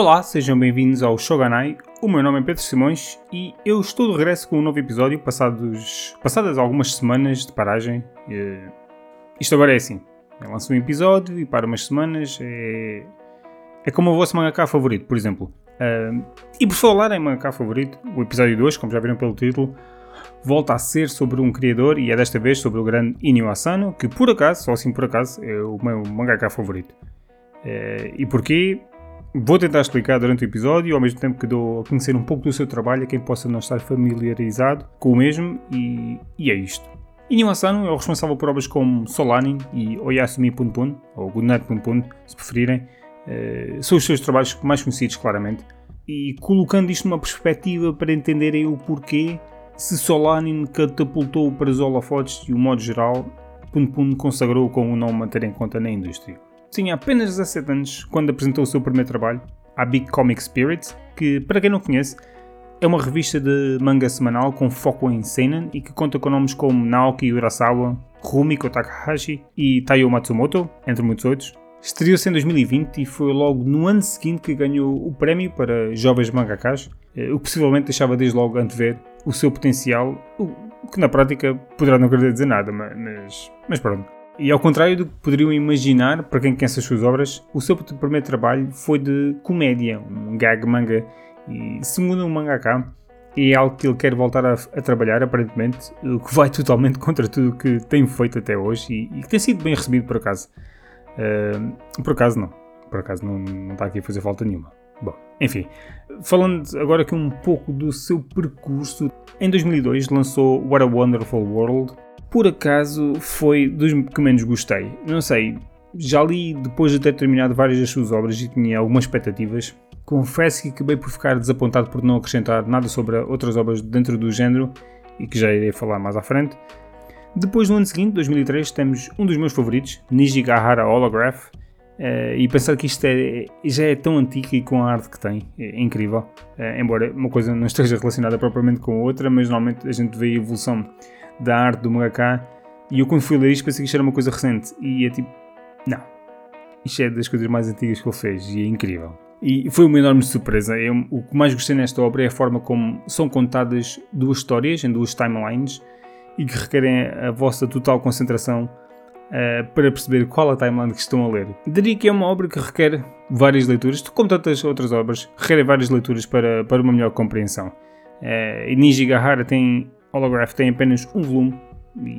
Olá, sejam bem-vindos ao Shoganai. O meu nome é Pedro Simões e eu estou de regresso com um novo episódio passados, passadas algumas semanas de paragem. Uh, isto agora é assim: eu lanço um episódio e para umas semanas. É, é como o vosso mangaka favorito, por exemplo. Uh, e por falar em mangaka favorito, o episódio 2, como já viram pelo título, volta a ser sobre um criador e é desta vez sobre o grande Inyo Asano, que por acaso, só assim por acaso, é o meu mangaka favorito. Uh, e porquê? Vou tentar explicar durante o episódio, ao mesmo tempo que dou a conhecer um pouco do seu trabalho a quem possa não estar familiarizado com o mesmo, e, e é isto. Inyo Asano é o responsável por obras como Solanin e Oyasumi Punpun, ou Goodnight Punpun, se preferirem. Uh, são os seus trabalhos mais conhecidos, claramente. E colocando isto numa perspectiva para entenderem o porquê, se Solanin catapultou para os holofotes e o modo geral, Punpun consagrou com um a ter em conta na indústria. Tinha apenas 17 anos quando apresentou o seu primeiro trabalho, a Big Comic Spirit, que, para quem não conhece, é uma revista de manga semanal com foco em seinen e que conta com nomes como Naoki Urasawa, Rumiko Takahashi e Taiyo Matsumoto, entre muitos outros. Estreou-se em 2020 e foi logo no ano seguinte que ganhou o prémio para jovens mangakas, eh, o que possivelmente deixava desde logo antever o seu potencial, o que na prática poderá não querer dizer nada, mas, mas pronto. E ao contrário do que poderiam imaginar, para quem conhece as suas obras, o seu primeiro trabalho foi de comédia, um gag manga. E segundo o mangaka, é algo que ele quer voltar a, a, trabalhar, aparentemente, o que vai totalmente contra tudo o que tem feito até hoje e, que tem sido bem recebido por acaso. Uh, por acaso não. Por acaso não, não está aqui a fazer falta nenhuma. Bom, enfim, falando agora aqui um pouco do seu percurso, em 2002 lançou What a Wonderful World, por acaso foi dos que menos gostei. Não sei, já li depois de ter terminado várias das suas obras e tinha algumas expectativas. Confesso que acabei por ficar desapontado por não acrescentar nada sobre outras obras dentro do género e que já irei falar mais à frente. Depois, no ano seguinte, 2003, temos um dos meus favoritos, Nijigahara Holograph, Uh, e pensar que isto é, já é tão antigo e com a arte que tem, é, incrível. Uh, embora uma coisa não esteja relacionada propriamente com a outra, mas normalmente a gente vê a evolução da arte do mangaka. E eu quando fui ler isto pensei que isto era uma coisa recente. E é tipo, não. Isto é das coisas mais antigas que ele fez e é incrível. E foi uma enorme surpresa. Eu, o que mais gostei nesta obra é a forma como são contadas duas histórias em duas timelines e que requerem a vossa total concentração uh, para perceber qual a timeline que estão a ler. Diria que é uma obra que requer várias leituras, como tantas outras obras, requer várias leituras para, para uma melhor compreensão. Uh, e Niji Gahara tem Holograph tem apenas um volume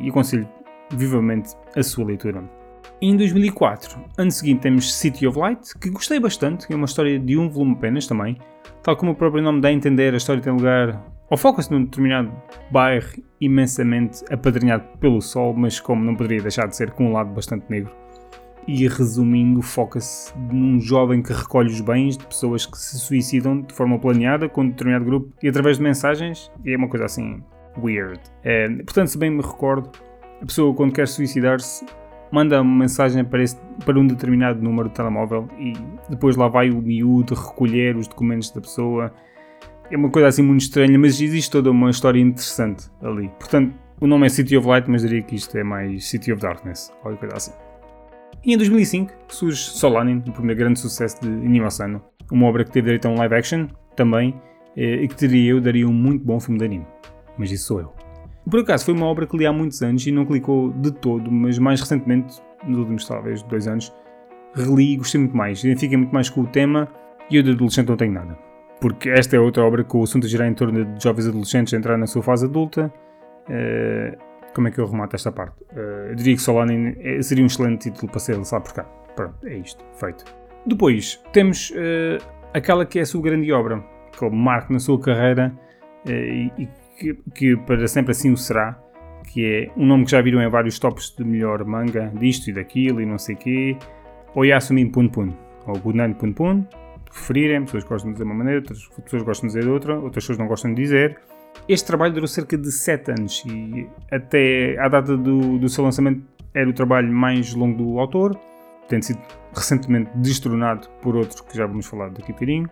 e aconselho vivamente a sua leitura. Em 2004, ano seguinte, temos City of Light, que gostei bastante, é uma história de um volume apenas também. Tal como o próprio nome dá a entender, a história tem lugar ou foca-se num determinado bairro imensamente apadrinhado pelo sol, mas como não poderia deixar de ser com um lado bastante negro. E resumindo, foca-se num jovem que recolhe os bens de pessoas que se suicidam de forma planeada com um determinado grupo e através de mensagens, é uma coisa assim weird. É, portanto, se bem me recordo, a pessoa quando quer suicidar-se manda uma mensagem para, esse, para, um determinado número de telemóvel e depois lá vai o miúdo recolher os documentos da pessoa. É uma coisa assim muito estranha, mas existe toda uma história interessante ali. Portanto, o nome é City of Light, mas diria que isto é mais City of Darkness, ou coisa assim. E em 2005 surge Solanin, o primeiro grande sucesso de Asano, uma obra que teve direito a um live action também, eh, e que teria eu daria um muito bom filme de anime mas isso sou eu. Por acaso foi uma obra que li há muitos anos e não clicou de todo, mas mais recentemente, nos últimos talvez dois anos, reli e gostei muito mais. Identifiquei muito mais com o tema e eu de adolescente não tenho nada. Porque esta é outra obra que o assunto gira em torno de jovens adolescentes a entrar na sua fase adulta. Uh, como é que eu remato esta parte? Uh, eu diria que Solanin seria um excelente título para ser lançado por cá. Pronto, é isto, feito. Depois temos uh, aquela que é a sua grande obra, que ele marca na sua carreira e, e que, que, para sempre assim o será, que é um nome que já viram em vários tops de melhor manga, disto e daquilo e não sei quê, Oyasumi Pun Pun, ou Gunan Pun Pun, preferirem, pessoas gostam de dizer de uma maneira, outras pessoas gostam de dizer de outra, outras pessoas não gostam de dizer. Este trabalho durou cerca de 7 anos e até à data do, do seu lançamento era o trabalho mais longo do autor, tendo sido recentemente destronado por outro que já vamos falar daqui a bocadinho.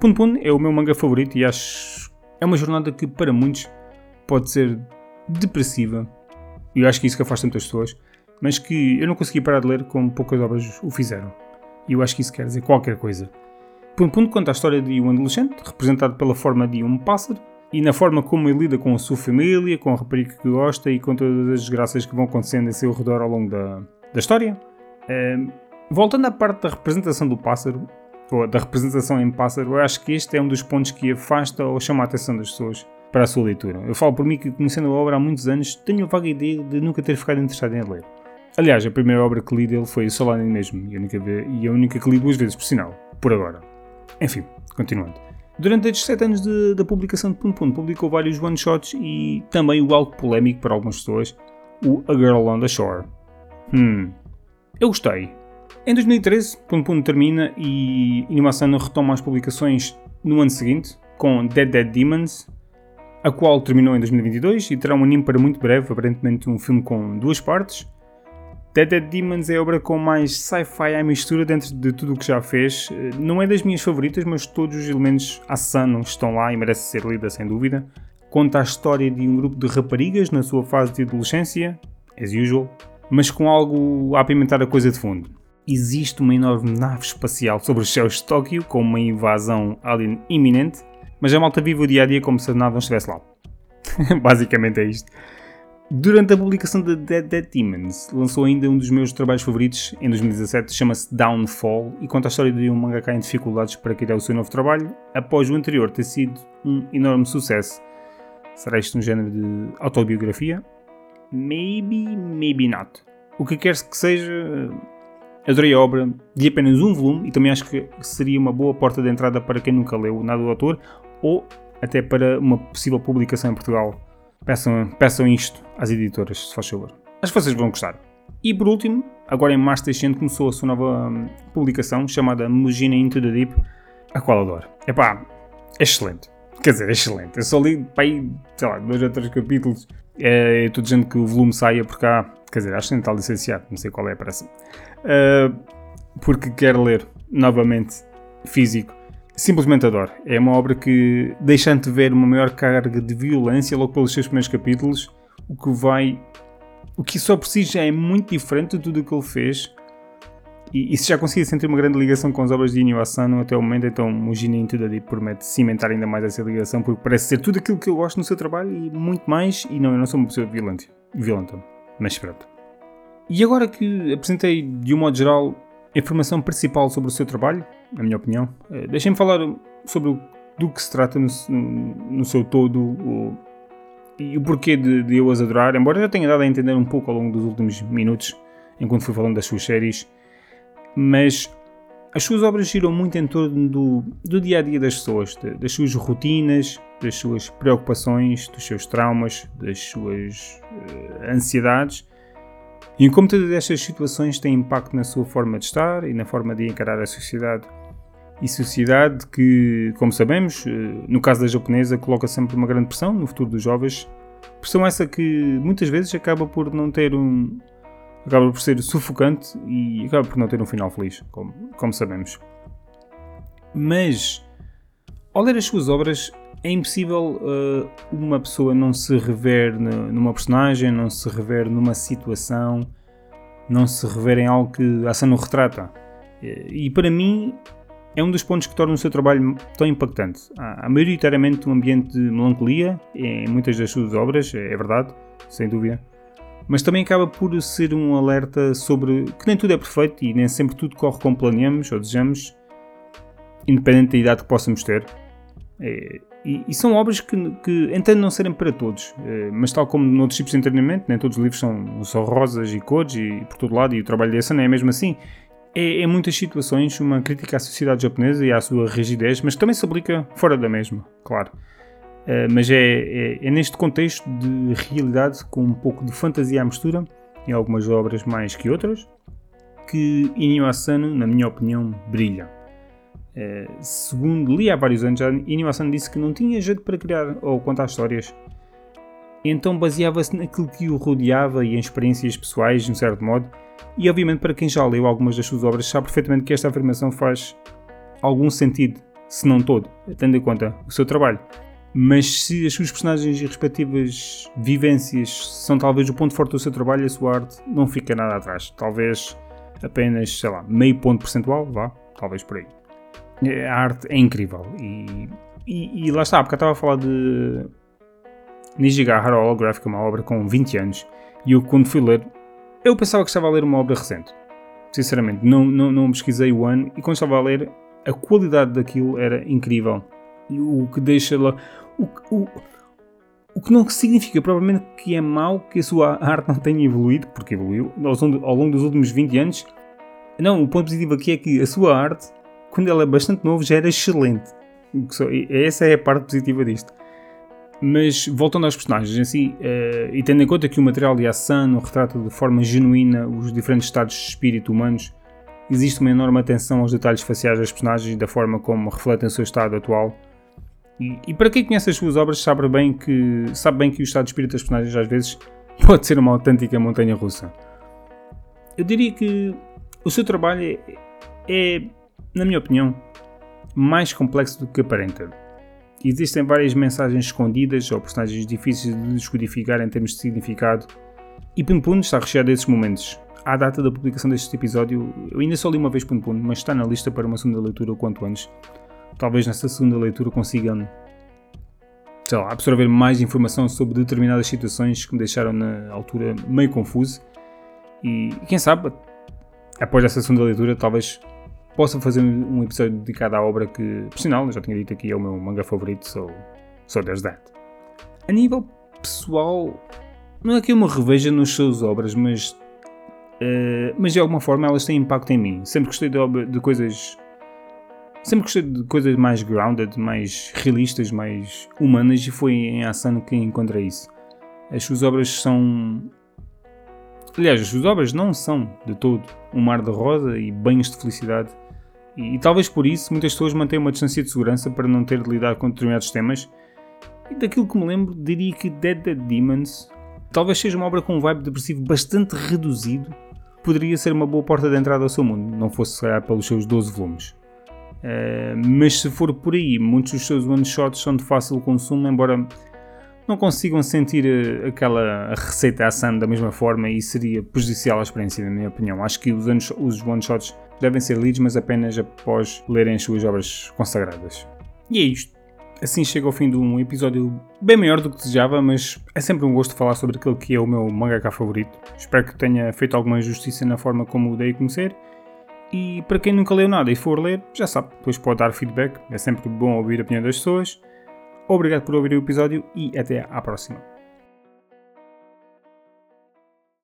Pun Pun é o meu manga favorito e acho é uma jornada que para muitos pode ser depressiva, eu acho que isso que afasta muitas pessoas, mas que eu não consegui parar de ler como poucas obras o fizeram. E eu acho que isso quer dizer qualquer coisa. Ponto Ponto conta a história de um adolescente, representado pela forma de um pássaro, e na forma como ele lida com a sua família, com a rapariga que gosta e com todas as desgraças que vão acontecendo em seu redor ao longo da, da história. Uh, voltando à parte da representação do pássaro, ou da representação em pássaro, eu acho que este é um dos pontos que afasta ou chama a atenção das pessoas para a sua leitura. Eu falo por mim que, conhecendo a obra há muitos anos, tenho a vaga ideia de nunca ter ficado interessado em ler. Aliás, a primeira obra que li dele foi o Solane mesmo, e a, única vez, e a única que li duas vezes, por sinal, por agora. Enfim, continuando. Durante estes 7 anos de, da publicação de Pum Pum, publicou vários one-shots e também o algo polémico para algumas pessoas, o A Girl on the Shore. Hum, eu gostei. Em 2013, Pum Pum termina e Animação retoma as publicações no ano seguinte, com Dead Dead Demons, a qual terminou em 2022 e terá um anime para muito breve, aparentemente um filme com duas partes. Dead Dead Demons é a obra com mais sci-fi à mistura dentro de tudo o que já fez. Não é das minhas favoritas, mas todos os elementos Asano estão lá e merece ser lida sem dúvida. Conta a história de um grupo de raparigas na sua fase de adolescência, as usual, mas com algo a apimentar a coisa de fundo. Existe uma enorme nave espacial sobre os céus de Tóquio, com uma invasão alien iminente, mas a malta vive o dia a dia como se a nave não estivesse lá. Basicamente é isto. Durante a publicação de Dead Dead Demons, lançou ainda um dos meus trabalhos favoritos em 2017, chama-se Downfall e conta a história de um mangaka em dificuldades para criar o seu novo trabalho, após o anterior ter sido um enorme sucesso. Será isto um género de autobiografia? Maybe, maybe not. O que quer que seja, adorei a obra de apenas um volume e também acho que seria uma boa porta de entrada para quem nunca leu nada do autor ou até para uma possível publicação em Portugal. Peçam, peçam isto às editoras, se faz favor. Acho que vocês vão gostar. E por último, agora em março deste ano começou a sua nova hum, publicação chamada Mugina Into the Deep, a qual adoro. É excelente. Quer dizer, é excelente. Eu só li, pá, sei lá, dois ou três capítulos. É, estou dizendo que o volume saia por cá. Quer dizer, acho que está licenciado, não sei qual é a pressa. Uh, porque quero ler novamente físico simplesmente adoro. É uma obra que, deixando-te ver uma maior carga de violência logo pelos seus primeiros capítulos, o que vai. O que só por si já é muito diferente de tudo o que ele fez. E, e se já conseguia sentir uma grande ligação com as obras de Inyo Asano até o momento, então Mujina Into the Deep promete cimentar ainda mais essa ligação, porque parece ser tudo aquilo que eu gosto no seu trabalho e muito mais. E não, eu não sou uma pessoa violenta, violenta mas pronto. E agora que apresentei de um modo geral a informação principal sobre o seu trabalho, na minha opinião. Eh, deixem-me falar sobre do que se trata no, no seu todo o, e o porquê de, de, eu as adorar, embora já tenha dado a entender um pouco ao longo dos últimos minutos, enquanto fui falando das suas séries. Mas as suas obras giram muito em torno do, do dia a dia das pessoas, de, das suas rotinas, das suas preocupações, dos seus traumas, das suas uh, ansiedades e como todas estas situações têm impacto na sua forma de estar e na forma de encarar a sociedade. E sociedade que, como sabemos, eh, no caso da japonesa, coloca sempre uma grande pressão no futuro dos jovens. Pressão essa que muitas vezes acaba por não ter um. Acaba por ser sufocante e acaba por não ter um final feliz, como, como sabemos. Mas, ao ler as suas obras, é impossível uh, uma pessoa não se rever numa personagem, não se rever numa situação, não se rever em algo que a não retrata. E para mim é um dos pontos que torna o seu trabalho tão impactante. Há, há maioritariamente um ambiente de melancolia em muitas das suas obras, é, é verdade, sem dúvida. Mas também acaba por ser um alerta sobre que nem tudo é perfeito e nem sempre tudo corre como planeamos ou desejamos, independente da idade que possamos ter. É, e, e, são obras que, que entendo não serem para todos, é, mas tal como noutros tipos de entretenimento, nem todos os livros são rosas e cores e por todo lado, e o trabalho dessa não é mesmo assim. É, em muitas situações uma crítica à sociedade japonesa e à sua rigidez, mas também se aplica fora da mesma, claro. É, mas é, é, é, neste contexto de realidade, com um pouco de fantasia à mistura, em algumas obras mais que outras, que Inyo Asano, na minha opinião, brilha. Eh, segundo li há vários anos, a animação disse que não tinha jeito para criar ou contar histórias. Então baseava-se naquilo que o rodeava e em experiências pessoais, de um certo modo, e obviamente para quem já leu algumas das suas obras sabe perfeitamente que esta afirmação faz algum sentido, se não todo, tendo em conta o seu trabalho. Mas se as suas personagens e respectivas vivências são talvez o ponto forte do seu trabalho, a sua arte não fica nada atrás. Talvez apenas, sei lá, meio ponto percentual, vá, talvez por aí. A arte é incrível. E, e, e lá está, porque eu estava a falar de Nijigahara Holographic, uma obra com 20 anos. E eu, quando fui ler, eu pensava que estava a ler uma obra recente. Sinceramente, não, não, não pesquisei o ano. E quando estava a ler, a qualidade daquilo era incrível. O que deixa lá. O, o, o que não significa provavelmente que é mau que a sua arte não tenha evoluído, porque evoluiu ao longo dos últimos 20 anos. Não, o ponto positivo aqui é que a sua arte, quando ela é bastante novo, já era excelente. Essa é a parte positiva disto. Mas voltando aos personagens em si, uh, e tendo em conta que o material de Asano retrata de forma genuína os diferentes estados de espírito humanos, existe uma enorme atenção aos detalhes faciais das personagens e da forma como refletem o seu estado atual. E, e, para quem conhece as suas obras sabe bem, que, sabe bem que o estado de espírito das personagens às vezes pode ser uma autêntica montanha russa. Eu diria que o seu trabalho é, é na minha opinião, mais complexo do que aparenta. Existem várias mensagens escondidas ou personagens difíceis de descodificar em termos de significado, e Pun Pun está recheado desses momentos. À data da publicação deste episódio, eu ainda só li uma vez Pun Pun, mas está na lista para uma segunda leitura o quanto antes. Talvez nessa segunda leitura consigam sei lá, absorver mais informação sobre determinadas situações que me deixaram na altura meio confuso. E quem sabe, após essa segunda leitura, talvez possa fazer um episódio dedicado à obra que, por sinal, já tinha dito aqui, é o meu manga favorito, sou, sou There's That. A nível pessoal, não é que eu me reveja nas suas obras, mas, uh, mas de alguma forma elas têm impacto em mim. Sempre gostei de, de coisas. Sempre gostei de coisas mais grounded, mais realistas, mais humanas, e foi em Asano que encontrei isso. As suas obras são. Aliás, as suas obras não são de todo um mar de rosa e banhos de felicidade e, e, talvez por isso muitas pessoas mantêm uma distância de segurança para não ter de lidar com determinados temas. E daquilo que me lembro, diria que Dead Dead Demons talvez seja uma obra com um vibe depressivo bastante reduzido. Poderia ser uma boa porta de entrada ao seu mundo, não fosse se calhar pelos seus 12 volumes. Uh, mas se for por aí, muitos dos seus one-shots são de fácil consumo, embora não consigam sentir eh, aquela receita ação da mesma forma e seria prejudicial à experiência, na minha opinião. Acho que os, os one-shots devem ser lidos, mas apenas após lerem as suas obras consagradas. E é isto. Assim chega ao fim de um episódio bem maior do que desejava, mas é sempre um gosto falar sobre aquele que é o meu mangaka favorito. Espero que tenha feito alguma justiça na forma como o dei a conhecer. E para quem nunca leu nada e for ler, já sabe, depois pode dar feedback, é sempre bom ouvir a opinião das pessoas. Obrigado por ouvir o episódio e até à próxima.